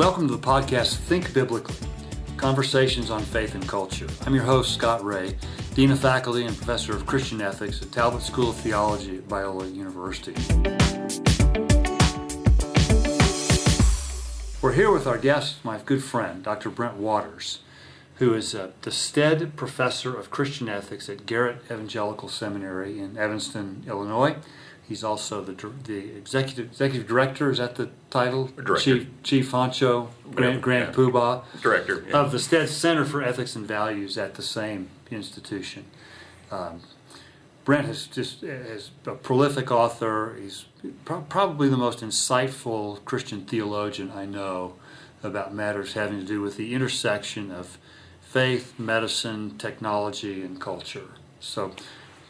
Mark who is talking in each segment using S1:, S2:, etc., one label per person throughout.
S1: Welcome to the podcast Think Biblically Conversations on Faith and Culture. I'm your host, Scott Rae, Dean of Faculty and Professor of Christian Ethics at Talbot School of Theology at Biola University. We're here with our guest, my good friend, Dr. Brent Waters, who is uh, the Stead Professor of Christian Ethics at Garrett Evangelical Seminary in Evanston, Illinois. He's also the, the executive executive director. Is that the title?
S2: Director.
S1: Chief Chief Honcho, Grand, Grand
S2: Yeah.
S1: Poobah
S2: Director. yeah.
S1: of the Stead Center for Ethics and Values at the same institution. Um, Brent is just is a prolific author. He's pro- probably the most insightful Christian theologian I know about matters having to do with the intersection of faith, medicine, technology, and culture. So,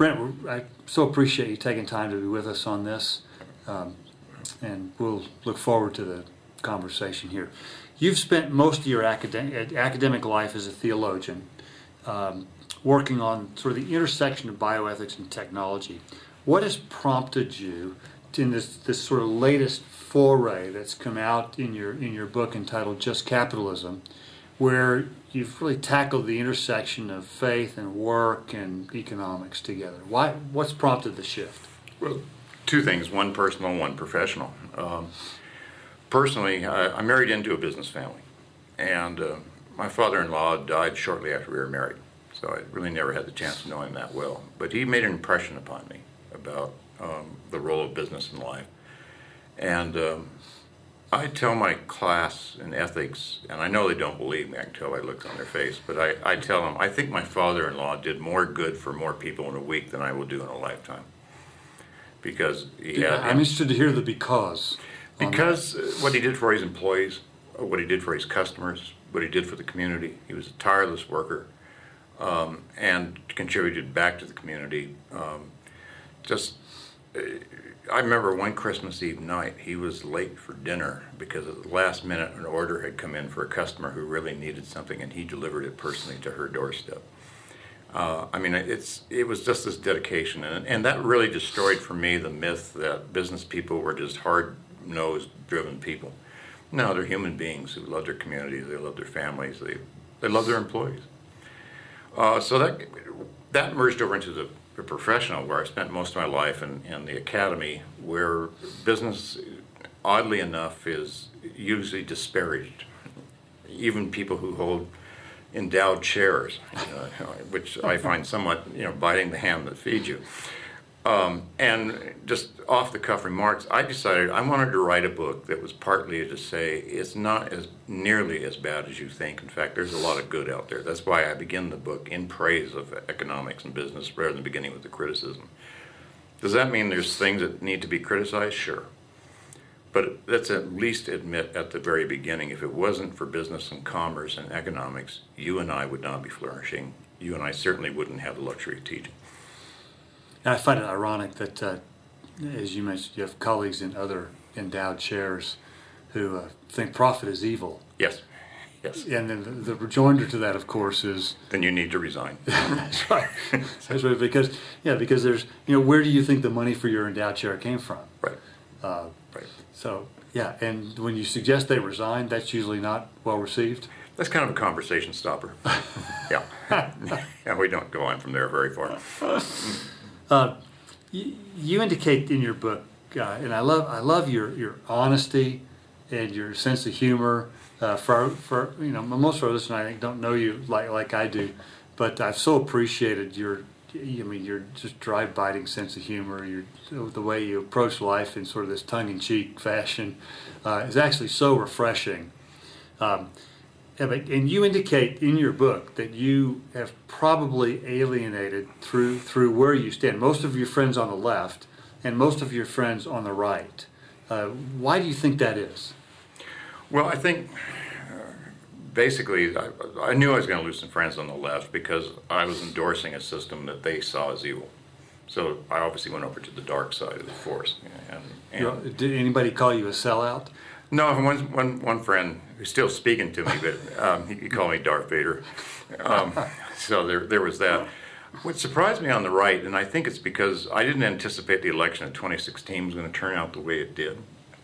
S1: Brent, I so appreciate you taking time to be with us on this, um, and we'll look forward to the conversation here. You've spent most of your academic, academic life as a theologian um, working on sort of the intersection of bioethics and technology. What has prompted you in this, this sort of latest foray that's come out in your in your book entitled Just Capitalism, where you've really tackled the intersection of faith and work and economics together? Why? What's prompted the shift?
S2: Well, two things: one personal, one professional. Um, personally, I, I married into a business family, and uh, my father-in-law died shortly after we were married, so I really never had the chance to know him that well. But he made an impression upon me about um, the role of business in life, and um, I tell my class in ethics, and I know they don't believe me. until I can tell by look on their face, but I, I tell them I think my father-in-law did more good for more people in a week than I will do in a lifetime because he had
S1: I'm interested to hear the because.
S2: because uh, what he did for his employees, uh, what he did for his customers, what he did for the community. He was a tireless worker um, and contributed back to the community. Um, just, uh, I remember one Christmas Eve night, he was late for dinner because at the last minute an order had come in for a customer who really needed something, and he delivered it personally to her doorstep. Uh, I mean, it's it was just this dedication, and and that really destroyed for me the myth that business people were just hard nosed, driven people. No, they're human beings who love their communities, they love their families, they they love their employees. Uh, so that that merged over into the, the professional, where I spent most of my life in, in the academy, where business, oddly enough, is usually disparaged. Even people who hold endowed chairs, which I find somewhat, you know, biting the hand that feeds you. Um, and just off the cuff remarks, I decided I wanted to write a book that was partly to say it's not as nearly as bad as you think. In fact, there's a lot of good out there. That's why I begin the book in praise of economics and business rather than beginning with the criticism. Does that mean there's things that need to be criticized? Sure. But let's at least admit at the very beginning if it wasn't for business and commerce and economics, you and I would not be flourishing. You and I certainly wouldn't have the luxury of teaching.
S1: I find it ironic that, uh, as you mentioned, you have colleagues in other endowed chairs who uh, think profit is evil.
S2: Yes. Yes.
S1: And then the, the rejoinder to that, of course, is
S2: Then you need to resign.
S1: that's right. That's right. Because yeah, because there's you know where do you think the money for your endowed chair came from?
S2: right.
S1: Uh,
S2: Right.
S1: so yeah, and when you suggest they resign, that's usually not well received.
S2: That's kind of a conversation stopper. yeah. yeah, we don't go on from there very far.
S1: Uh, you, you indicate in your book, uh, and I love I love your your honesty and your sense of humor. Uh, for for you know most of our listeners, I think don't know you like like I do, but I've so appreciated your. I mean, your just dry, biting sense of humor. Your the way you approach life in sort of this tongue-in-cheek fashion uh, is actually so refreshing. Um, yeah, but- and you indicate in your book that you have probably alienated through through where you stand most of your friends on the left and most of your friends on the right. Uh, why do you think that is?
S2: Well, I think uh, basically I, I knew I was going to lose some friends on the left because I was endorsing a system that they saw as evil. So I obviously went over to the dark side of the force. And, and
S1: did anybody call you a sellout?
S2: No, one, one, one friend who's still speaking to me, but um, he, he called me Darth Vader. Um, so there, there was that. What surprised me on the right, and I think it's because I didn't anticipate the election of 2016 was going to turn out the way it did.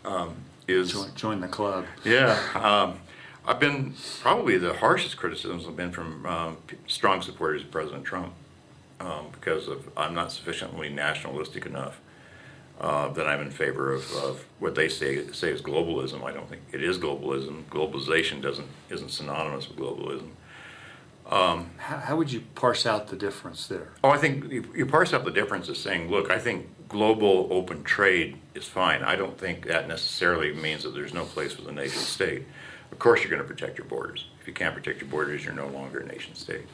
S2: Um, is
S1: Join, join the club.
S2: yeah. Um, I've been probably the harshest criticisms have been from um, strong supporters of President Trump um, because of I'm not sufficiently nationalistic enough uh, that I'm in favor of, of what they say say is globalism. I don't think it is globalism. Globalization doesn't isn't synonymous with globalism.
S1: How, how would you parse out the difference there?
S2: Oh, I think you, you parse out the difference as saying, look, I think global open trade is fine. I don't think that necessarily means that there's no place for the nation state. Of course, you're going to protect your borders. If you can't protect your borders, you're no longer a nation state.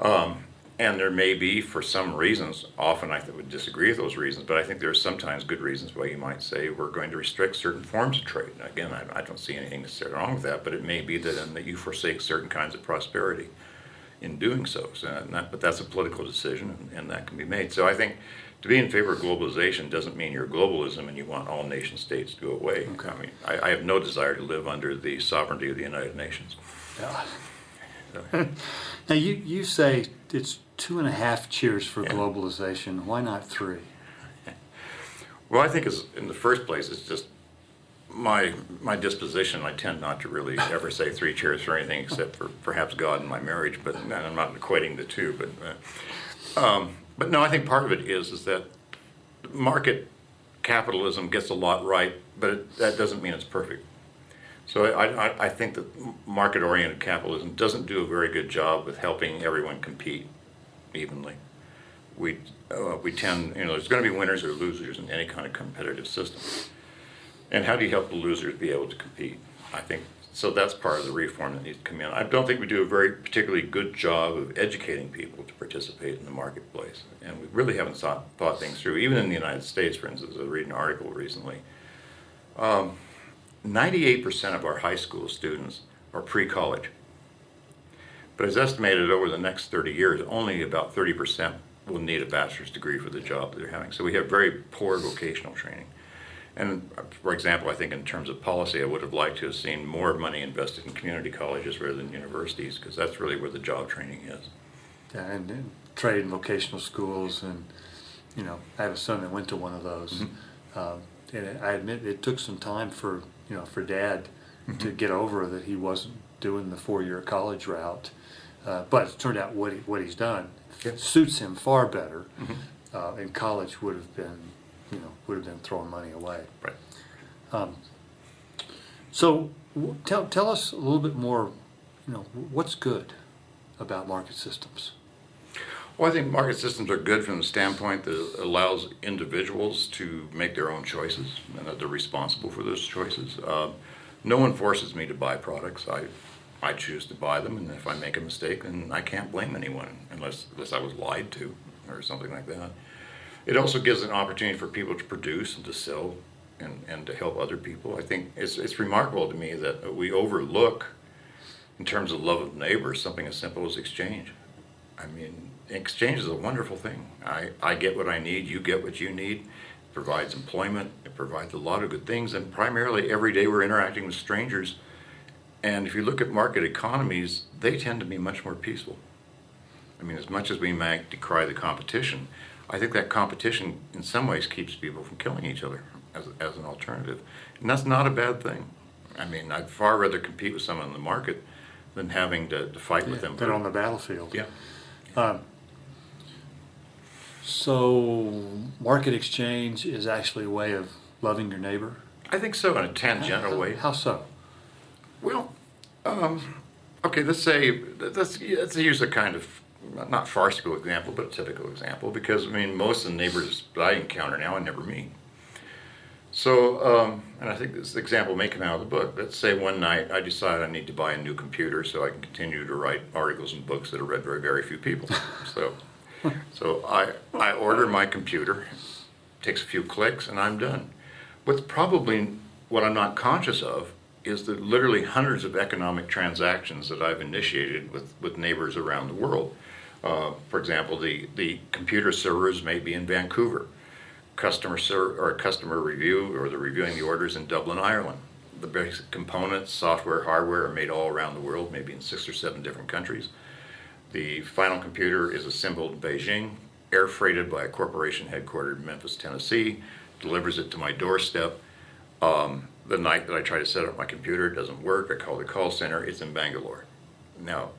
S2: Um, and there may be, for some reasons, often I would disagree with those reasons, but I think there are sometimes good reasons why you might say we're going to restrict certain forms of trade. And again, I, I don't see anything necessarily wrong with that, but it may be that, in that you forsake certain kinds of prosperity in doing so. so uh, and that, but that's a political decision, and, and that can be made. So I think to be in favor of globalization doesn't mean you're globalism and you want all nation states to go away.
S1: Okay.
S2: I mean, I, I have no desire to live under the sovereignty of the United Nations.
S1: Yeah. now you, you say it's two and a half cheers for
S2: Yeah.
S1: globalization. Why not three?
S2: Well, I think is in the first place, it's just my my disposition. I tend not to really ever say three cheers for anything except for perhaps God and my marriage. But and I'm not equating the two. But uh, um, but no, I think part of it is is that market capitalism gets a lot right, but it, that doesn't mean it's perfect. So I, I, I think that market-oriented capitalism doesn't do a very good job with helping everyone compete evenly. We uh, we tend, you know, there's going to be winners or losers in any kind of competitive system. And how do you help the losers be able to compete? I think so. That's part of the reform that needs to come in. I don't think we do a very particularly good job of educating people to participate in the marketplace, and we really haven't thought, thought things through. Even in the United States, for instance, I read an article recently. Um, 98% of our high school students are pre-college. But it's estimated over the next 30 years, only about 30% will need a bachelor's degree for the job that they're having. So we have very poor vocational training. And for example, I think in terms of policy, I would have liked to have seen more money invested in community colleges rather than universities, because that's really where the job training is.
S1: Yeah, and, and trade and vocational schools, and you know, I have a son that went to one of those. Um, and I admit it took some time for you know for Dad to get over that he wasn't doing the four-year college route. Uh, but it turned out what he, what he's done
S2: Yep.
S1: suits him far better. Uh, and college would have been, you know, would have been throwing money away.
S2: Right.
S1: So w- tell, tell us a little bit more, you know, what's good about market systems?
S2: Well, I think market systems are good from the standpoint that it allows individuals to make their own choices and that they're responsible for those choices. Uh, no one forces me to buy products. I, I choose to buy them, and if I make a mistake, then I can't blame anyone unless, unless I was lied to or something like that. It also gives an opportunity for people to produce and to sell and, and to help other people. I think it's, it's remarkable to me that we overlook, in terms of love of neighbors, something as simple as exchange. I mean, exchange is a wonderful thing. I, I get what I need, you get what you need. It provides employment, it provides a lot of good things, and primarily every day we're interacting with strangers. And if you look at market economies, they tend to be much more peaceful. I mean, as much as we might decry the competition, I think that competition in some ways keeps people from killing each other as, as an alternative. And that's not a bad thing. I mean, I'd far rather compete with someone in the market than having to, to fight with them.
S1: Than on the battlefield.
S2: yeah.
S1: Um, So market exchange is actually a way of loving your neighbor?
S2: I think so in a tangential
S1: How-
S2: way.
S1: How so?
S2: Well, um, okay, let's say, let's, let's use a kind of, not farcical example, but a typical example, because, I mean, most of the neighbors that I encounter now I never meet. So, um, and I think this example may come out of the book. Let's say one night I decide I need to buy a new computer so I can continue to write articles and books that are read by very few people. So, so I, I order my computer, takes a few clicks, and I'm done. What's probably what I'm not conscious of is the literally hundreds of economic transactions that I've initiated with, with neighbors around the world. Uh, for example, the, the computer servers may be in Vancouver. Customer ser- or customer review or the reviewing the orders in Dublin, Ireland. The basic components, software, hardware are made all around the world, maybe in six or seven different countries. The final computer is assembled in Beijing, air freighted by a corporation headquartered in Memphis, Tennessee, delivers it to my doorstep. Um, the night that I try to set up my computer, it doesn't work. I call the call center. It's in Bangalore. Now,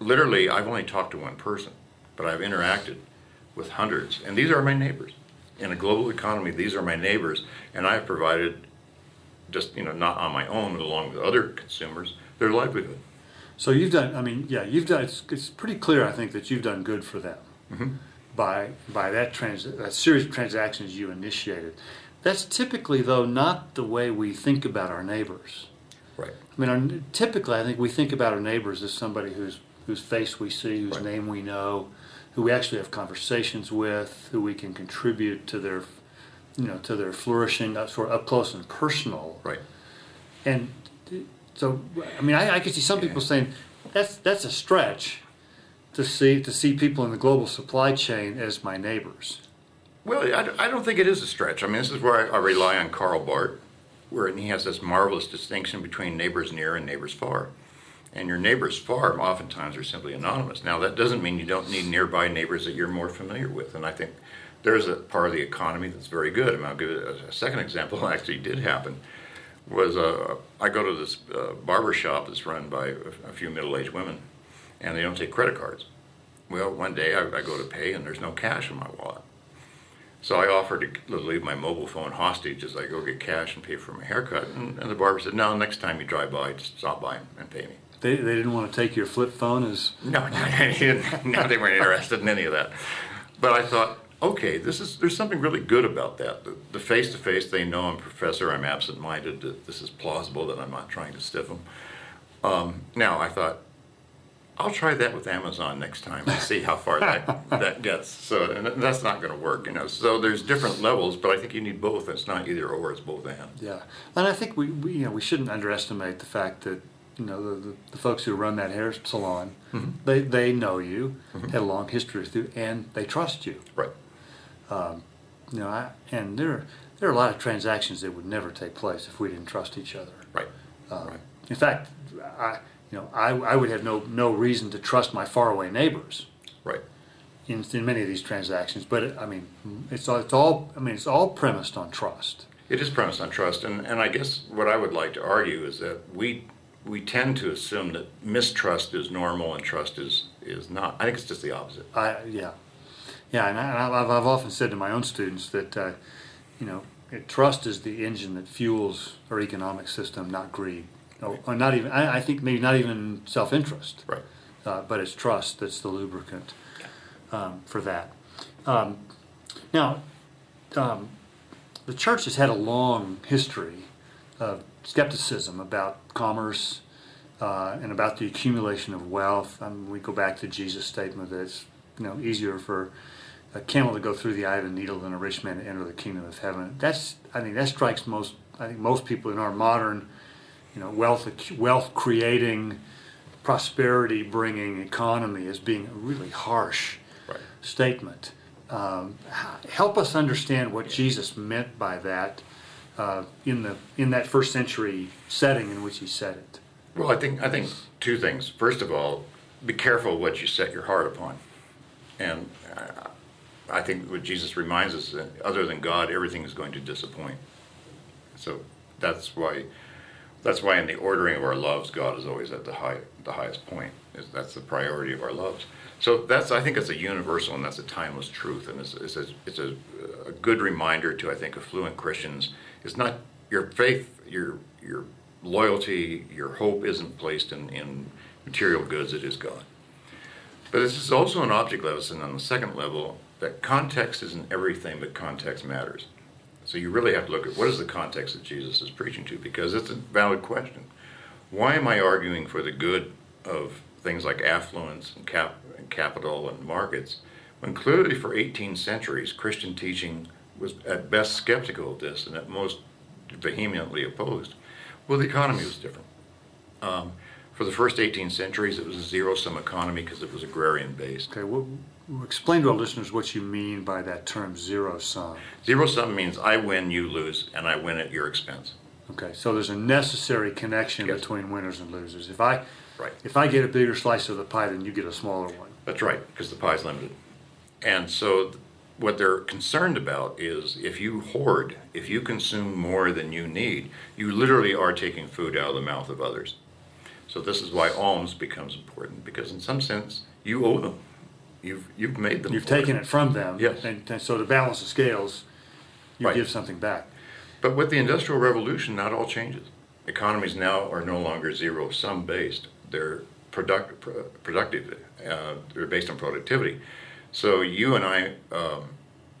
S2: literally, I've only talked to one person, but I've interacted with hundreds, and these are my neighbors. In a global economy, these are my neighbors, and I've provided, just you know, not on my own, but along with other consumers, their livelihood.
S1: So you've done. I mean, yeah, you've done. It's, it's pretty clear, I think, that you've done good for them
S2: Mm-hmm.
S1: by by that trans that series of transactions you initiated. That's typically, though, not the way we think about our neighbors.
S2: Right.
S1: I mean, our, typically, I think we think about our neighbors as somebody whose whose face we see, whose
S2: Right.
S1: name we know, who we actually have conversations with, who we can contribute to their, you know, to their flourishing, sort of up close and personal.
S2: Right.
S1: And so, I mean, I, I could see some people saying that's that's a stretch to see to see people in the global supply chain as my neighbors.
S2: Well, I, I don't think it is a stretch. I mean, this is where I, I rely on Karl Barth, where he has this marvelous distinction between neighbors near and neighbors far. And your neighbors far oftentimes are simply anonymous. Now, that doesn't mean you don't need nearby neighbors that you're more familiar with. And I think there's a part of the economy that's very good. Mean, I'll give a, a second example that actually did happen. Was uh, I go to this uh, barber shop that's run by a, a few middle-aged women, and they don't take credit cards. Well, one day I, I go to pay, and there's no cash in my wallet. So I offered to leave my mobile phone hostage as I go get cash and pay for my haircut. And, and the barber said, no, next time you drive by, just stop by and pay me.
S1: They, they didn't want to take your flip phone as
S2: No, no, he didn't- no, they weren't interested in any of that. But I thought, okay, this is there's something really good about that. The- face to face, they know I'm a professor, I'm absent minded, that this is plausible, that I'm not trying to stiff them. Um, now, I thought, I'll try that with Amazon next time and see how far that, that gets. So, and that's not going to work, you know. So there's different levels, but I think you need both. It's not either or, it's both and.
S1: yeah. And I think we, we you know we shouldn't underestimate the fact that you know the, the, the folks who run that hair salon they they know you, had a long history with you, and they trust you.
S2: Right.
S1: You know, I, and there there are a lot of transactions that would never take place if we didn't trust each other.
S2: Right.
S1: Um,
S2: Right.
S1: In fact, I you know I, I would have no no reason to trust my faraway neighbors
S2: Right.
S1: in, in many of these transactions. But it, I mean, it's all, it's all I mean it's all premised on trust.
S2: It is premised on trust, and, and I guess what I would like to argue is that we we tend to assume that mistrust is normal and trust is is not. I think it's just the opposite.
S1: I yeah, yeah, and, I, and I've, I've often said to my own students that uh, you know trust is the engine that fuels our economic system, not greed, or, or not even I, I think maybe not even self-interest,
S2: Right.
S1: uh, but it's trust that's the lubricant um, for that. Um, now, um, the church has had a long history of skepticism about commerce uh, and about the accumulation of wealth. I mean, we go back to Jesus' statement that it's you know easier for a camel to go through the eye of a needle than a rich man to enter the kingdom of heaven. That's I think that strikes most I think most people in our modern you know wealth wealth creating, prosperity bringing economy as being a really harsh
S2: Right.
S1: statement. Um, help us understand what Jesus meant by that uh, in the in that first century setting in which he said it.
S2: Well, I think I think two things. First of all, be careful what you set your heart upon, and uh, I think what Jesus reminds us that other than God, everything is going to disappoint. So that's why that's why in the ordering of our loves, God is always at the high the highest point. Is that's the priority of our loves. So that's I think it's a universal and that's a timeless truth, and it's it's a, it's a, a good reminder to I think affluent Christians. It's not your faith, your your loyalty, your hope isn't placed in, in material goods. It is God. But this is also an object lesson on the second level that context isn't everything, but context matters. So you really have to look at what is the context that Jesus is preaching to, because it's a valid question. Why am I arguing for the good of things like affluence and, cap- and capital and markets, when clearly for 18 centuries Christian teaching was at best skeptical of this and at most vehemently opposed? Well, the economy was different. Um, for the first 18 centuries, it was a zero-sum economy because it was agrarian-based.
S1: Okay, well, explain to our listeners what you mean by that term zero sum.
S2: Zero sum means I win, you lose, and I win at your expense.
S1: Okay, so there's a necessary connection
S2: Yes.
S1: between winners and losers. If I
S2: Right.
S1: if I get a bigger slice of the pie, then you get a smaller one.
S2: That's right, because the pie's limited. And so what they're concerned about is if you hoard, if you consume more than you need, you literally are taking food out of the mouth of others. So this is why alms becomes important because in some sense you owe them. You've you've made them.
S1: You've taken it from them.
S2: Yes.
S1: And, and so to balance the scales, you
S2: Right.
S1: give something back.
S2: But with the Industrial Revolution, not all changes. Economies now are no longer zero sum based. They're product, pro- productive. Uh, they're based on productivity. So you and I, um,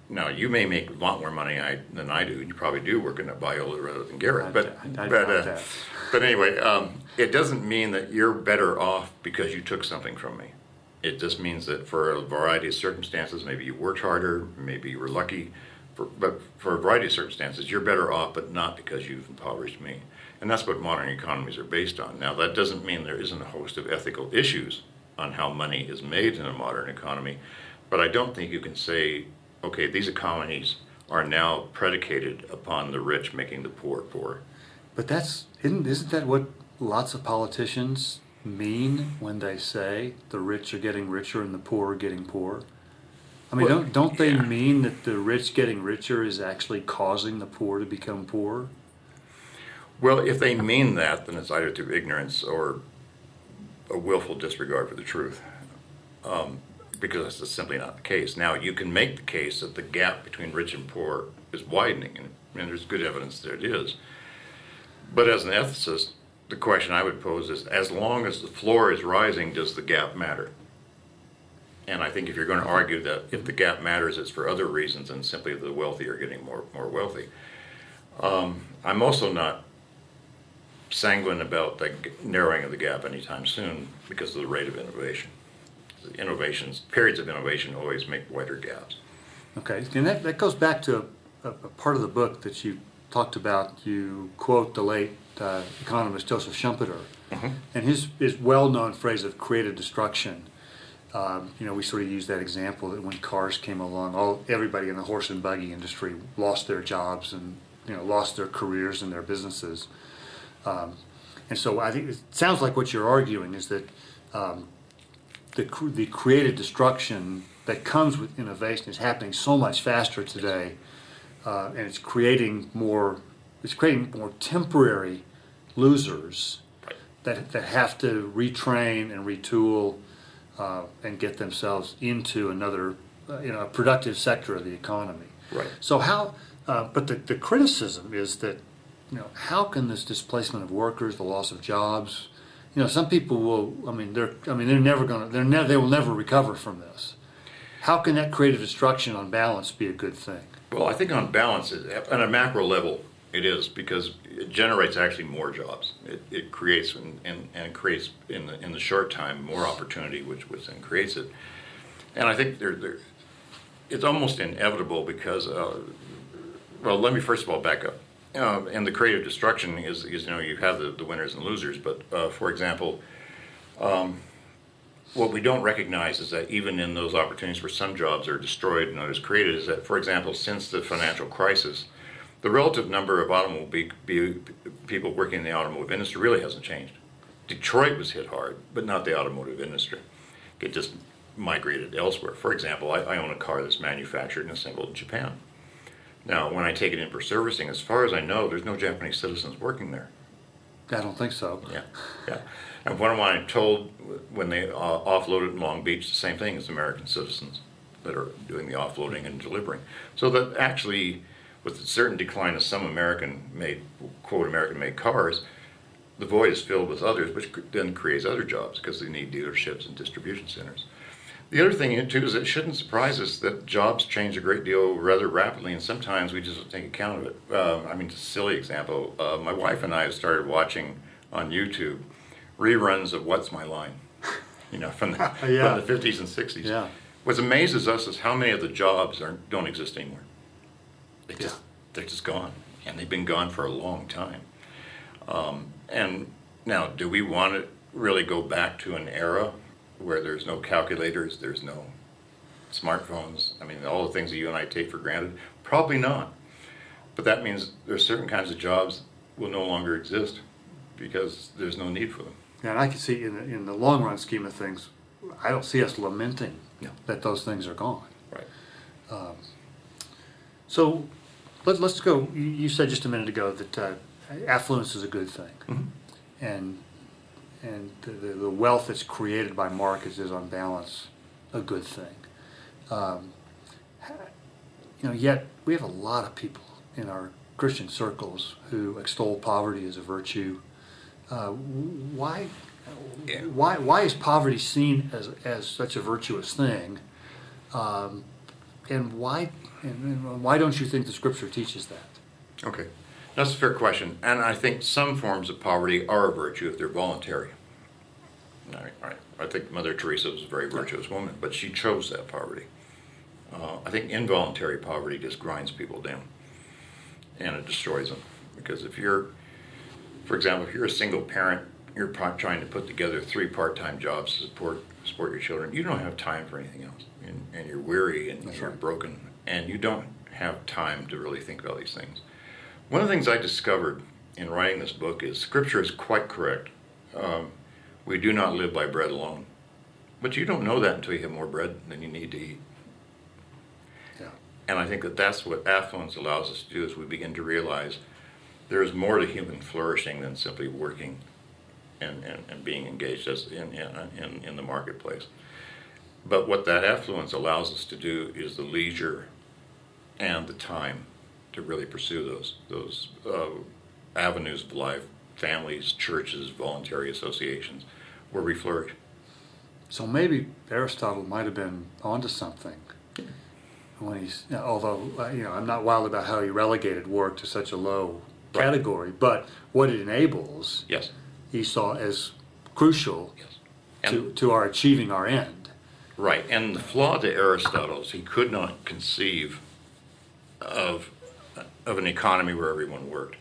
S2: now you may make a lot more money I, than I do. You probably do working at Biola rather than Garrett.
S1: I-
S2: But
S1: I- I
S2: but uh. But anyway, um, it doesn't mean that you're better off because you took something from me. It just means that for a variety of circumstances, maybe you worked harder, maybe you were lucky, for, but for a variety of circumstances, you're better off, but not because you've impoverished me. And that's what modern economies are based on. Now, that doesn't mean there isn't a host of ethical issues on how money is made in a modern economy, but I don't think you can say, okay, these economies are now predicated upon the rich making the poor poor.
S1: But that's isn't isn't that what lots of politicians mean when they say the rich are getting richer and the poor are getting poorer? I mean,
S2: Well,
S1: don't don't they
S2: yeah.
S1: mean that the rich getting richer is actually causing the poor to become poorer?
S2: Well, if they mean that, then it's either through ignorance or a willful disregard for the truth, um, because that's simply not the case. Now, you can make the case that the gap between rich and poor is widening, and, and there's good evidence that it is. But as an ethicist, the question I would pose is: as long as the floor is rising, does the gap matter? And I think if you're going to argue that if the gap matters, it's for other reasons than simply the wealthy are getting more more wealthy. Um, I'm also not sanguine about the narrowing of the gap anytime soon because of the rate of innovation. Innovations, periods of innovation always make wider gaps.
S1: Okay, and that, that goes back to a, a part of the book that you talked about. You quote the late uh, economist Joseph Schumpeter, and his, his well-known phrase of creative destruction. Um, you know, we sort of use that example that when cars came along, all everybody in the horse and buggy industry lost their jobs and you know lost their careers and their businesses. Um, and so I think it sounds like what you're arguing is that um, the, the creative destruction that comes with innovation is happening so much faster today, uh, and it's creating more it's creating more temporary losers
S2: Right.
S1: that, that have to retrain and retool uh, and get themselves into another uh, you know a productive sector of the economy.
S2: Right.
S1: So how? Uh, but the, the criticism is that you know how can this displacement of workers, the loss of jobs, you know some people will. I mean they're I mean they're never going to they're never they will never recover from this. How can that creative destruction on balance be a good thing?
S2: Well, I think on balance, on a macro level, it is because it generates actually more jobs. It, it creates and, and, and creates in the, in the short time more opportunity, which, which then creates it. And I think there, there, it's almost inevitable because, uh, well, let me first of all back up. Uh, and the creative destruction is, is, you know, you have the, the winners and losers. But uh, for example, um, what we don't recognize is that even in those opportunities where some jobs are destroyed and others created, is that, for example, since the financial crisis, the relative number of automobile people working in the automotive industry really hasn't changed. Detroit was hit hard, but not the automotive industry. It just migrated elsewhere. For example, I, I own a car that's manufactured and assembled in Japan. Now, when I take it in for servicing, as far as I know, there's no Japanese citizens working there.
S1: I don't think so.
S2: Yeah, yeah. And what am I told when they uh, offload it in Long Beach? The same thing as American citizens that are doing the offloading and delivering. So that actually, with a certain decline of some American-made, quote, American-made cars, the void is filled with others, which then creates other jobs because they need dealerships and distribution centers. The other thing too is it shouldn't surprise us that jobs change a great deal rather rapidly, and sometimes we just don't take account of it. Uh, I mean, just a silly example. Uh, my wife and I have started watching on YouTube reruns of What's My Line, you know, from the,
S1: Yeah.
S2: from the 50s and 60s.
S1: Yeah.
S2: What amazes us is how many of the jobs are, don't exist anymore. They just,
S1: Yeah.
S2: They're just gone, and they've been gone for a long time. Um, and now, do we want to really go back to an era where there's no calculators, there's no smartphones? I mean, all the things that you and I take for granted? Probably not. But that means there's certain kinds of jobs will no longer exist because there's no need for them.
S1: And I can see in the, in the long run scheme of things, I don't see us lamenting
S2: No.
S1: that those things are gone.
S2: Right.
S1: Um, so let, us go. You, you, said just a minute ago that uh, affluence is a good thing, mm-hmm. and and the, the, wealth that's created by markets is on balance a good thing. Um, you know, yet we have a lot of people in our Christian circles who extol poverty as a virtue. Uh, why, why, why is poverty seen as, as such a virtuous thing? Um, and why, and why don't you think the scripture teaches that?
S2: Okay. That's a fair question. And I think some forms of poverty are a virtue if they're voluntary. I, I think Mother Teresa was a very virtuous woman, but she chose that poverty. Uh, I think involuntary poverty just grinds people down and it destroys them. Because if you're, for example, if you're a single parent, you're trying to put together three part-time jobs to support support your children. You don't have time for anything else, and, and you're weary and That's you're right. broken, and you don't have time to really think about these things. One of the things I discovered in writing this book is Scripture is quite correct. Um, we do not live by bread alone, but you don't know that until you have more bread than you need to eat. And I think that that's what affluence allows us to do is we begin to realize there is more to human flourishing than simply working and, and, and being engaged as in, in, in the marketplace. But what that affluence allows us to do is the leisure and the time to really pursue those those uh, avenues of life, families, churches, voluntary associations, where we flourish.
S1: So maybe Aristotle might have been onto something when he's although uh, you know I'm not wild about how he relegated work to such a low right. category, but what it enables,
S2: yes,
S1: he saw as crucial yes. to to our achieving our end.
S2: Right, and the flaw to Aristotle's, he could not conceive of of an economy where everyone worked.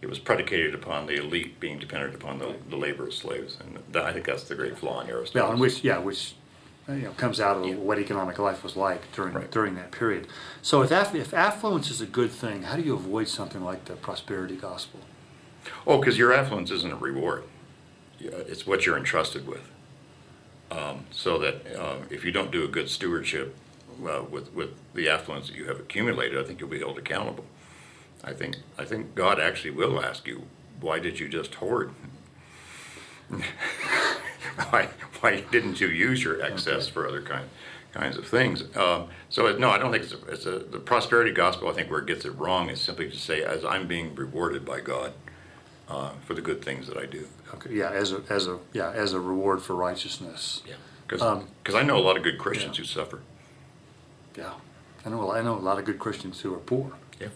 S2: It was predicated upon the elite being dependent upon the, the labor of slaves, and I think that's the great flaw in Aristotle.
S1: Yeah, and which yeah, which you know, comes out of yeah. what economic life was like during right. during that period. So if aff- if affluence is a good thing, how do you avoid something like the prosperity gospel?
S2: Oh, because your affluence isn't a reward; it's what you're entrusted with. Um, so that uh, if you don't do a good stewardship uh, with with the affluence that you have accumulated, I think you'll be held accountable. I think I think God actually will ask you, "Why did you just hoard?" why why didn't you use your excess okay. for other kind, kinds of things? Um, so no, I don't think it's, a, it's a, the prosperity gospel. I think where it gets it wrong is simply to say, as I'm being rewarded by God uh, for the good things that I do.
S1: Okay. Yeah, as a as a yeah as a reward for righteousness.
S2: Yeah, because um, I know a lot of good Christians yeah. who suffer.
S1: Yeah, I know I know a lot of good Christians who are poor.
S2: Yeah,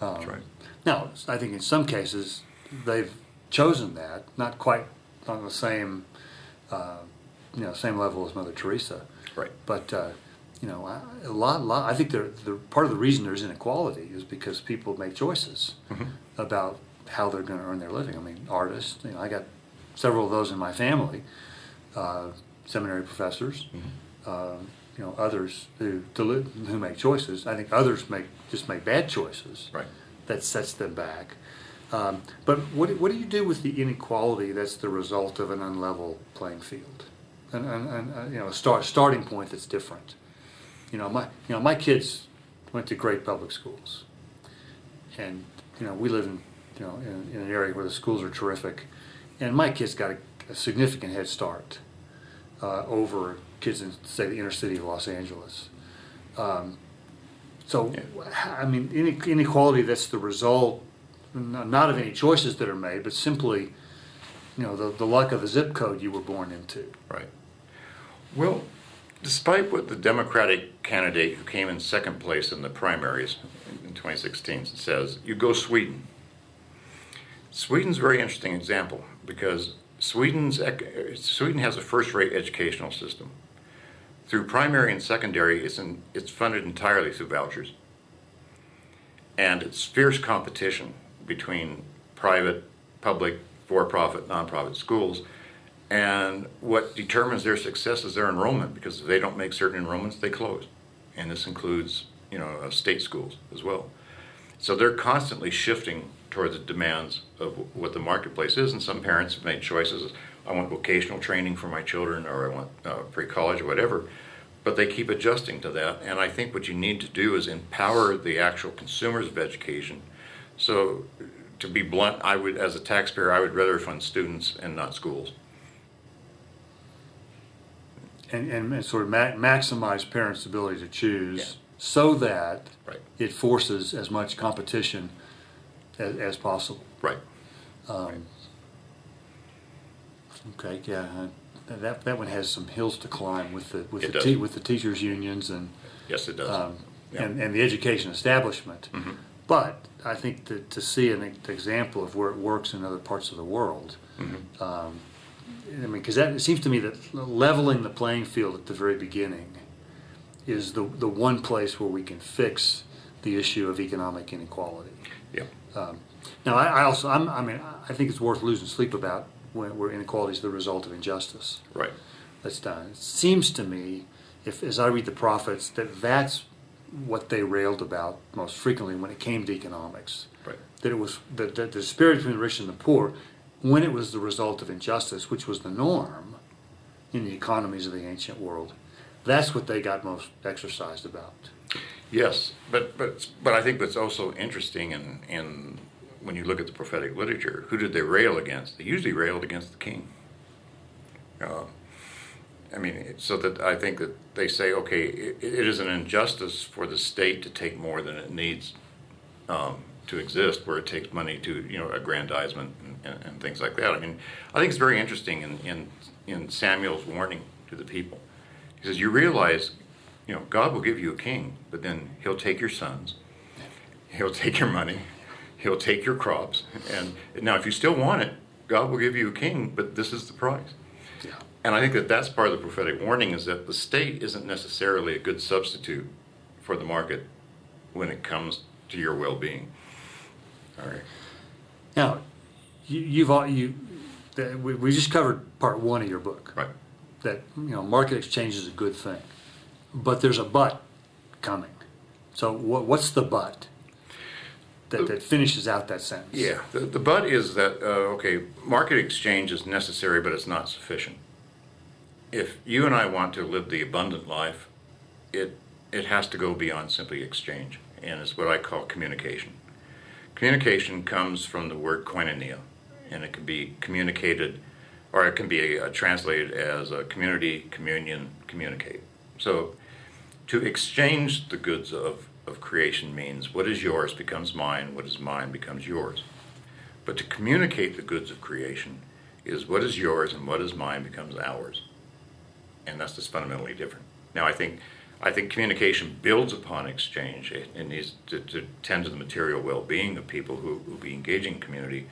S2: um, that's right.
S1: Now, I think in some cases they've chosen that, not quite on the same uh, you know, same level as Mother Teresa.
S2: Right.
S1: But uh, you know, a lot, a lot. I think the part of the reason there's inequality is because people make choices mm-hmm. about how they're going to earn their living. I mean, artists. You know, I got several of those in my family, uh, seminary professors. Mm-hmm. Uh, you know, others who who make choices. I think others make just make bad choices.
S2: Right.
S1: That sets them back. Um, but what, what do you do with the inequality that's the result of an unlevel playing field? And, and, and uh, you know, a start, starting point that's different. You know, my, you know, my kids went to great public schools. And, you know, we live in, you know, in, in an area where the schools are terrific. And my kids got a, a significant head start uh, over kids in, say, the inner city of Los Angeles. Um, so. I mean, inequality that's the result not of any choices that are made, but simply, you know, the, the luck of the zip code you were born into.
S2: Right. Well, despite what the Democratic candidate who came in second place in the primaries in 2016 says, you go Sweden. Sweden's a very interesting example because Sweden's Sweden has a first-rate educational system. Through primary and secondary, it's, in, it's funded entirely through vouchers. And it's fierce competition between private, public, for-profit, nonprofit schools. And what determines their success is their enrollment, because if they don't make certain enrollments, they close. And this includes, you know, uh, state schools as well. So they're constantly shifting towards the demands of what the marketplace is. And some parents have made choices. I want vocational training for my children, or I want uh, pre-college, or whatever. but they keep adjusting to that. And I think what you need to do is empower the actual consumers of education. So, to be blunt, I would, as a taxpayer, I would rather fund students and not schools.
S1: And, and sort of ma- maximize parents' ability to choose
S2: Yeah.
S1: so that
S2: Right.
S1: it forces as much competition as, as possible.
S2: Right.
S1: Um, Okay, yeah, uh, that, that one has some hills to climb with the, with
S2: It
S1: the, te- with the teachers' unions and,
S2: Yes, it does.
S1: um,
S2: Yeah.
S1: and, and the education establishment.
S2: Mhm.
S1: But I think that to see an example of where it works in other parts of the world,
S2: Mhm.
S1: um, I mean, because that, it seems to me that leveling the playing field at the very beginning is the, the one place where we can fix the issue of economic inequality.
S2: Yeah.
S1: Um, Now, I, I also, I'm, I mean, I think it's worth losing sleep about when, where inequality is the result of injustice
S2: Right.
S1: that's done. It seems to me, if as I read the prophets, that that's what they railed about most frequently when it came to economics.
S2: Right.
S1: That it was that, that the disparity between the rich and the poor, when it was the result of injustice, which was the norm in the economies of the ancient world, that's what they got most exercised about.
S2: Yes, but but but I think what's also interesting in in when you look at the prophetic literature, who did they rail against? They usually railed against the king. Uh, I mean, so that I think that they say, okay, it, it is an injustice for the state to take more than it needs um, to exist, where it takes money to you know aggrandizement and, and, and things like that. I mean, I think it's very interesting in, in in Samuel's warning to the people. He says, you realize, you know, God will give you a king, but then He'll take your sons, He'll take your money, He'll take your crops, and now if you still want it, God will give you a king, but this is the price. And I think that that's part of the prophetic warning is that the state isn't necessarily a good substitute for the market when it comes to your well-being. All right.
S1: Now, you, you've all you, that we, we just covered part one of your book.
S2: Right.
S1: that you know market exchange is a good thing, but there's a but coming. So what, what's the but that, that finishes out that sentence?
S2: Yeah. The, the but is that uh, okay, market exchange is necessary, but it's not sufficient. If you and I want to live the abundant life, it it has to go beyond simply exchange, and it's what I call communication. Communication comes from the word koinonia, and it can be communicated, or it can be uh, translated as a community, communion, communicate. So, to exchange the goods of, of creation means what is yours becomes mine, what is mine becomes yours. But to communicate the goods of creation is what is yours and what is mine becomes ours. And that's just fundamentally different. Now, I think I think communication builds upon exchange. It, it needs to, to tend to the material well-being of people who who be engaging community.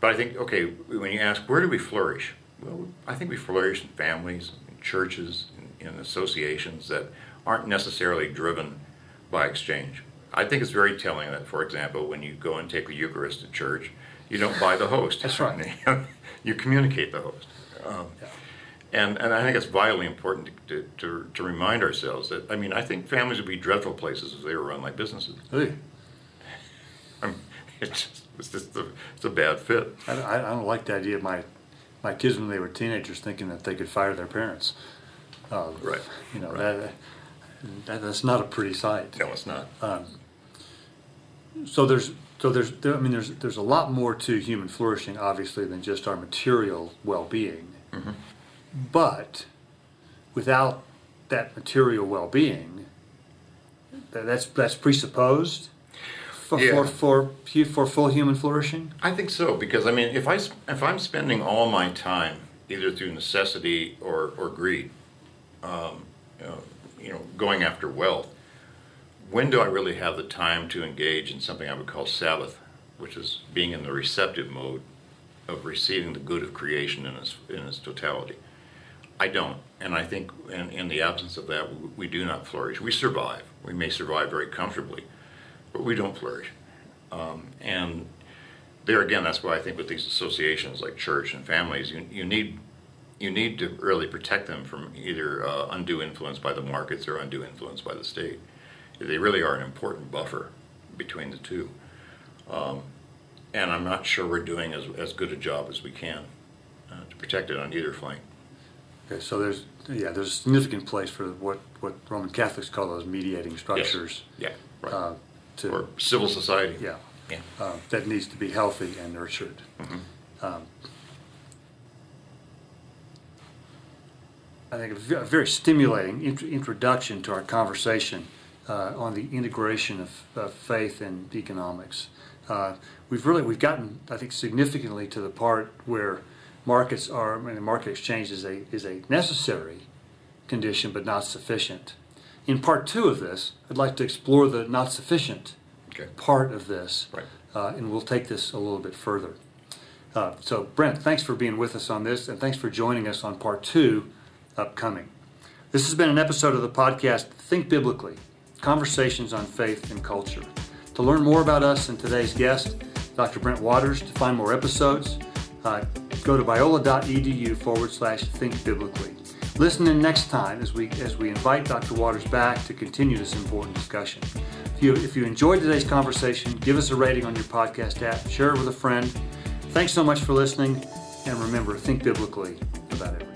S2: But I think, okay, when you ask where do we flourish? Well, I think we flourish in families, in churches, in, in associations that aren't necessarily driven by exchange. I think it's very telling that, for example, when you go and take the Eucharist at church, you don't buy the host.
S1: That's right.
S2: you communicate the host. Um,
S1: Yeah.
S2: And, and I think it's vitally important to, to, to remind ourselves that, I mean, I think families would be dreadful places if they were run like businesses.
S1: Hey,
S2: I mean, it's just, it's just a, it's a bad fit.
S1: I, I I don't like the idea of my my kids when they were teenagers thinking that they could fire their parents. Uh,
S2: Right.
S1: You know
S2: Right.
S1: that, that that's not a pretty sight.
S2: No, it's not.
S1: So there's so there's there, I mean there's there's a lot more to human flourishing obviously than just our material well-being. But without that material well-being, that's that's presupposed for,
S2: Yeah.
S1: for for for full human flourishing.
S2: I think so because I mean, if I, if I'm spending all my time either through necessity or or greed, um, you, know, you know, going after wealth, when do I really have the time to engage in something I would call Sabbath, which is being in the receptive mode of receiving the good of creation in its in its totality? I don't, and I think in, in the absence of that, we, we do not flourish. We survive. We may survive very comfortably, but we don't flourish. Um, and there again, that's why I think with these associations like church and families, you, you need you need to really protect them from either uh, undue influence by the markets or undue influence by the state. They really are an important buffer between the two. Um, and I'm not sure we're doing as, as good a job as we can uh, to protect it on either flank.
S1: Okay, so there's yeah, there's a significant place for what what Roman Catholics call those mediating structures.
S2: Yeah, right.
S1: Uh, to,
S2: or civil society.
S1: yeah,
S2: Yeah.
S1: uh, that needs to be healthy and nurtured. Um, I think a very stimulating int- introduction to our conversation uh, on the integration of, of faith and economics. Uh, we've really we've gotten I think significantly to the part where markets are I mean, the market exchange is a is a necessary condition but not sufficient. In part two of this, I'd like to explore the not sufficient
S2: Okay.
S1: part of this,
S2: Right.
S1: uh, and we'll take this a little bit further. Uh, so, Brent, thanks for being with us on this, and thanks for joining us on part two upcoming. This has been an episode of the podcast Think Biblically Conversations on Faith and Culture. To learn more about us and today's guest, Dr. Brent Waters, to find more episodes, uh, go to biola.edu forward slash think biblically. Listen in next time as we as we invite Dr. Waters back to continue this important discussion. If you if you enjoyed today's conversation, give us a rating on your podcast app, share it with a friend. Thanks so much for listening, and remember, think biblically about everything.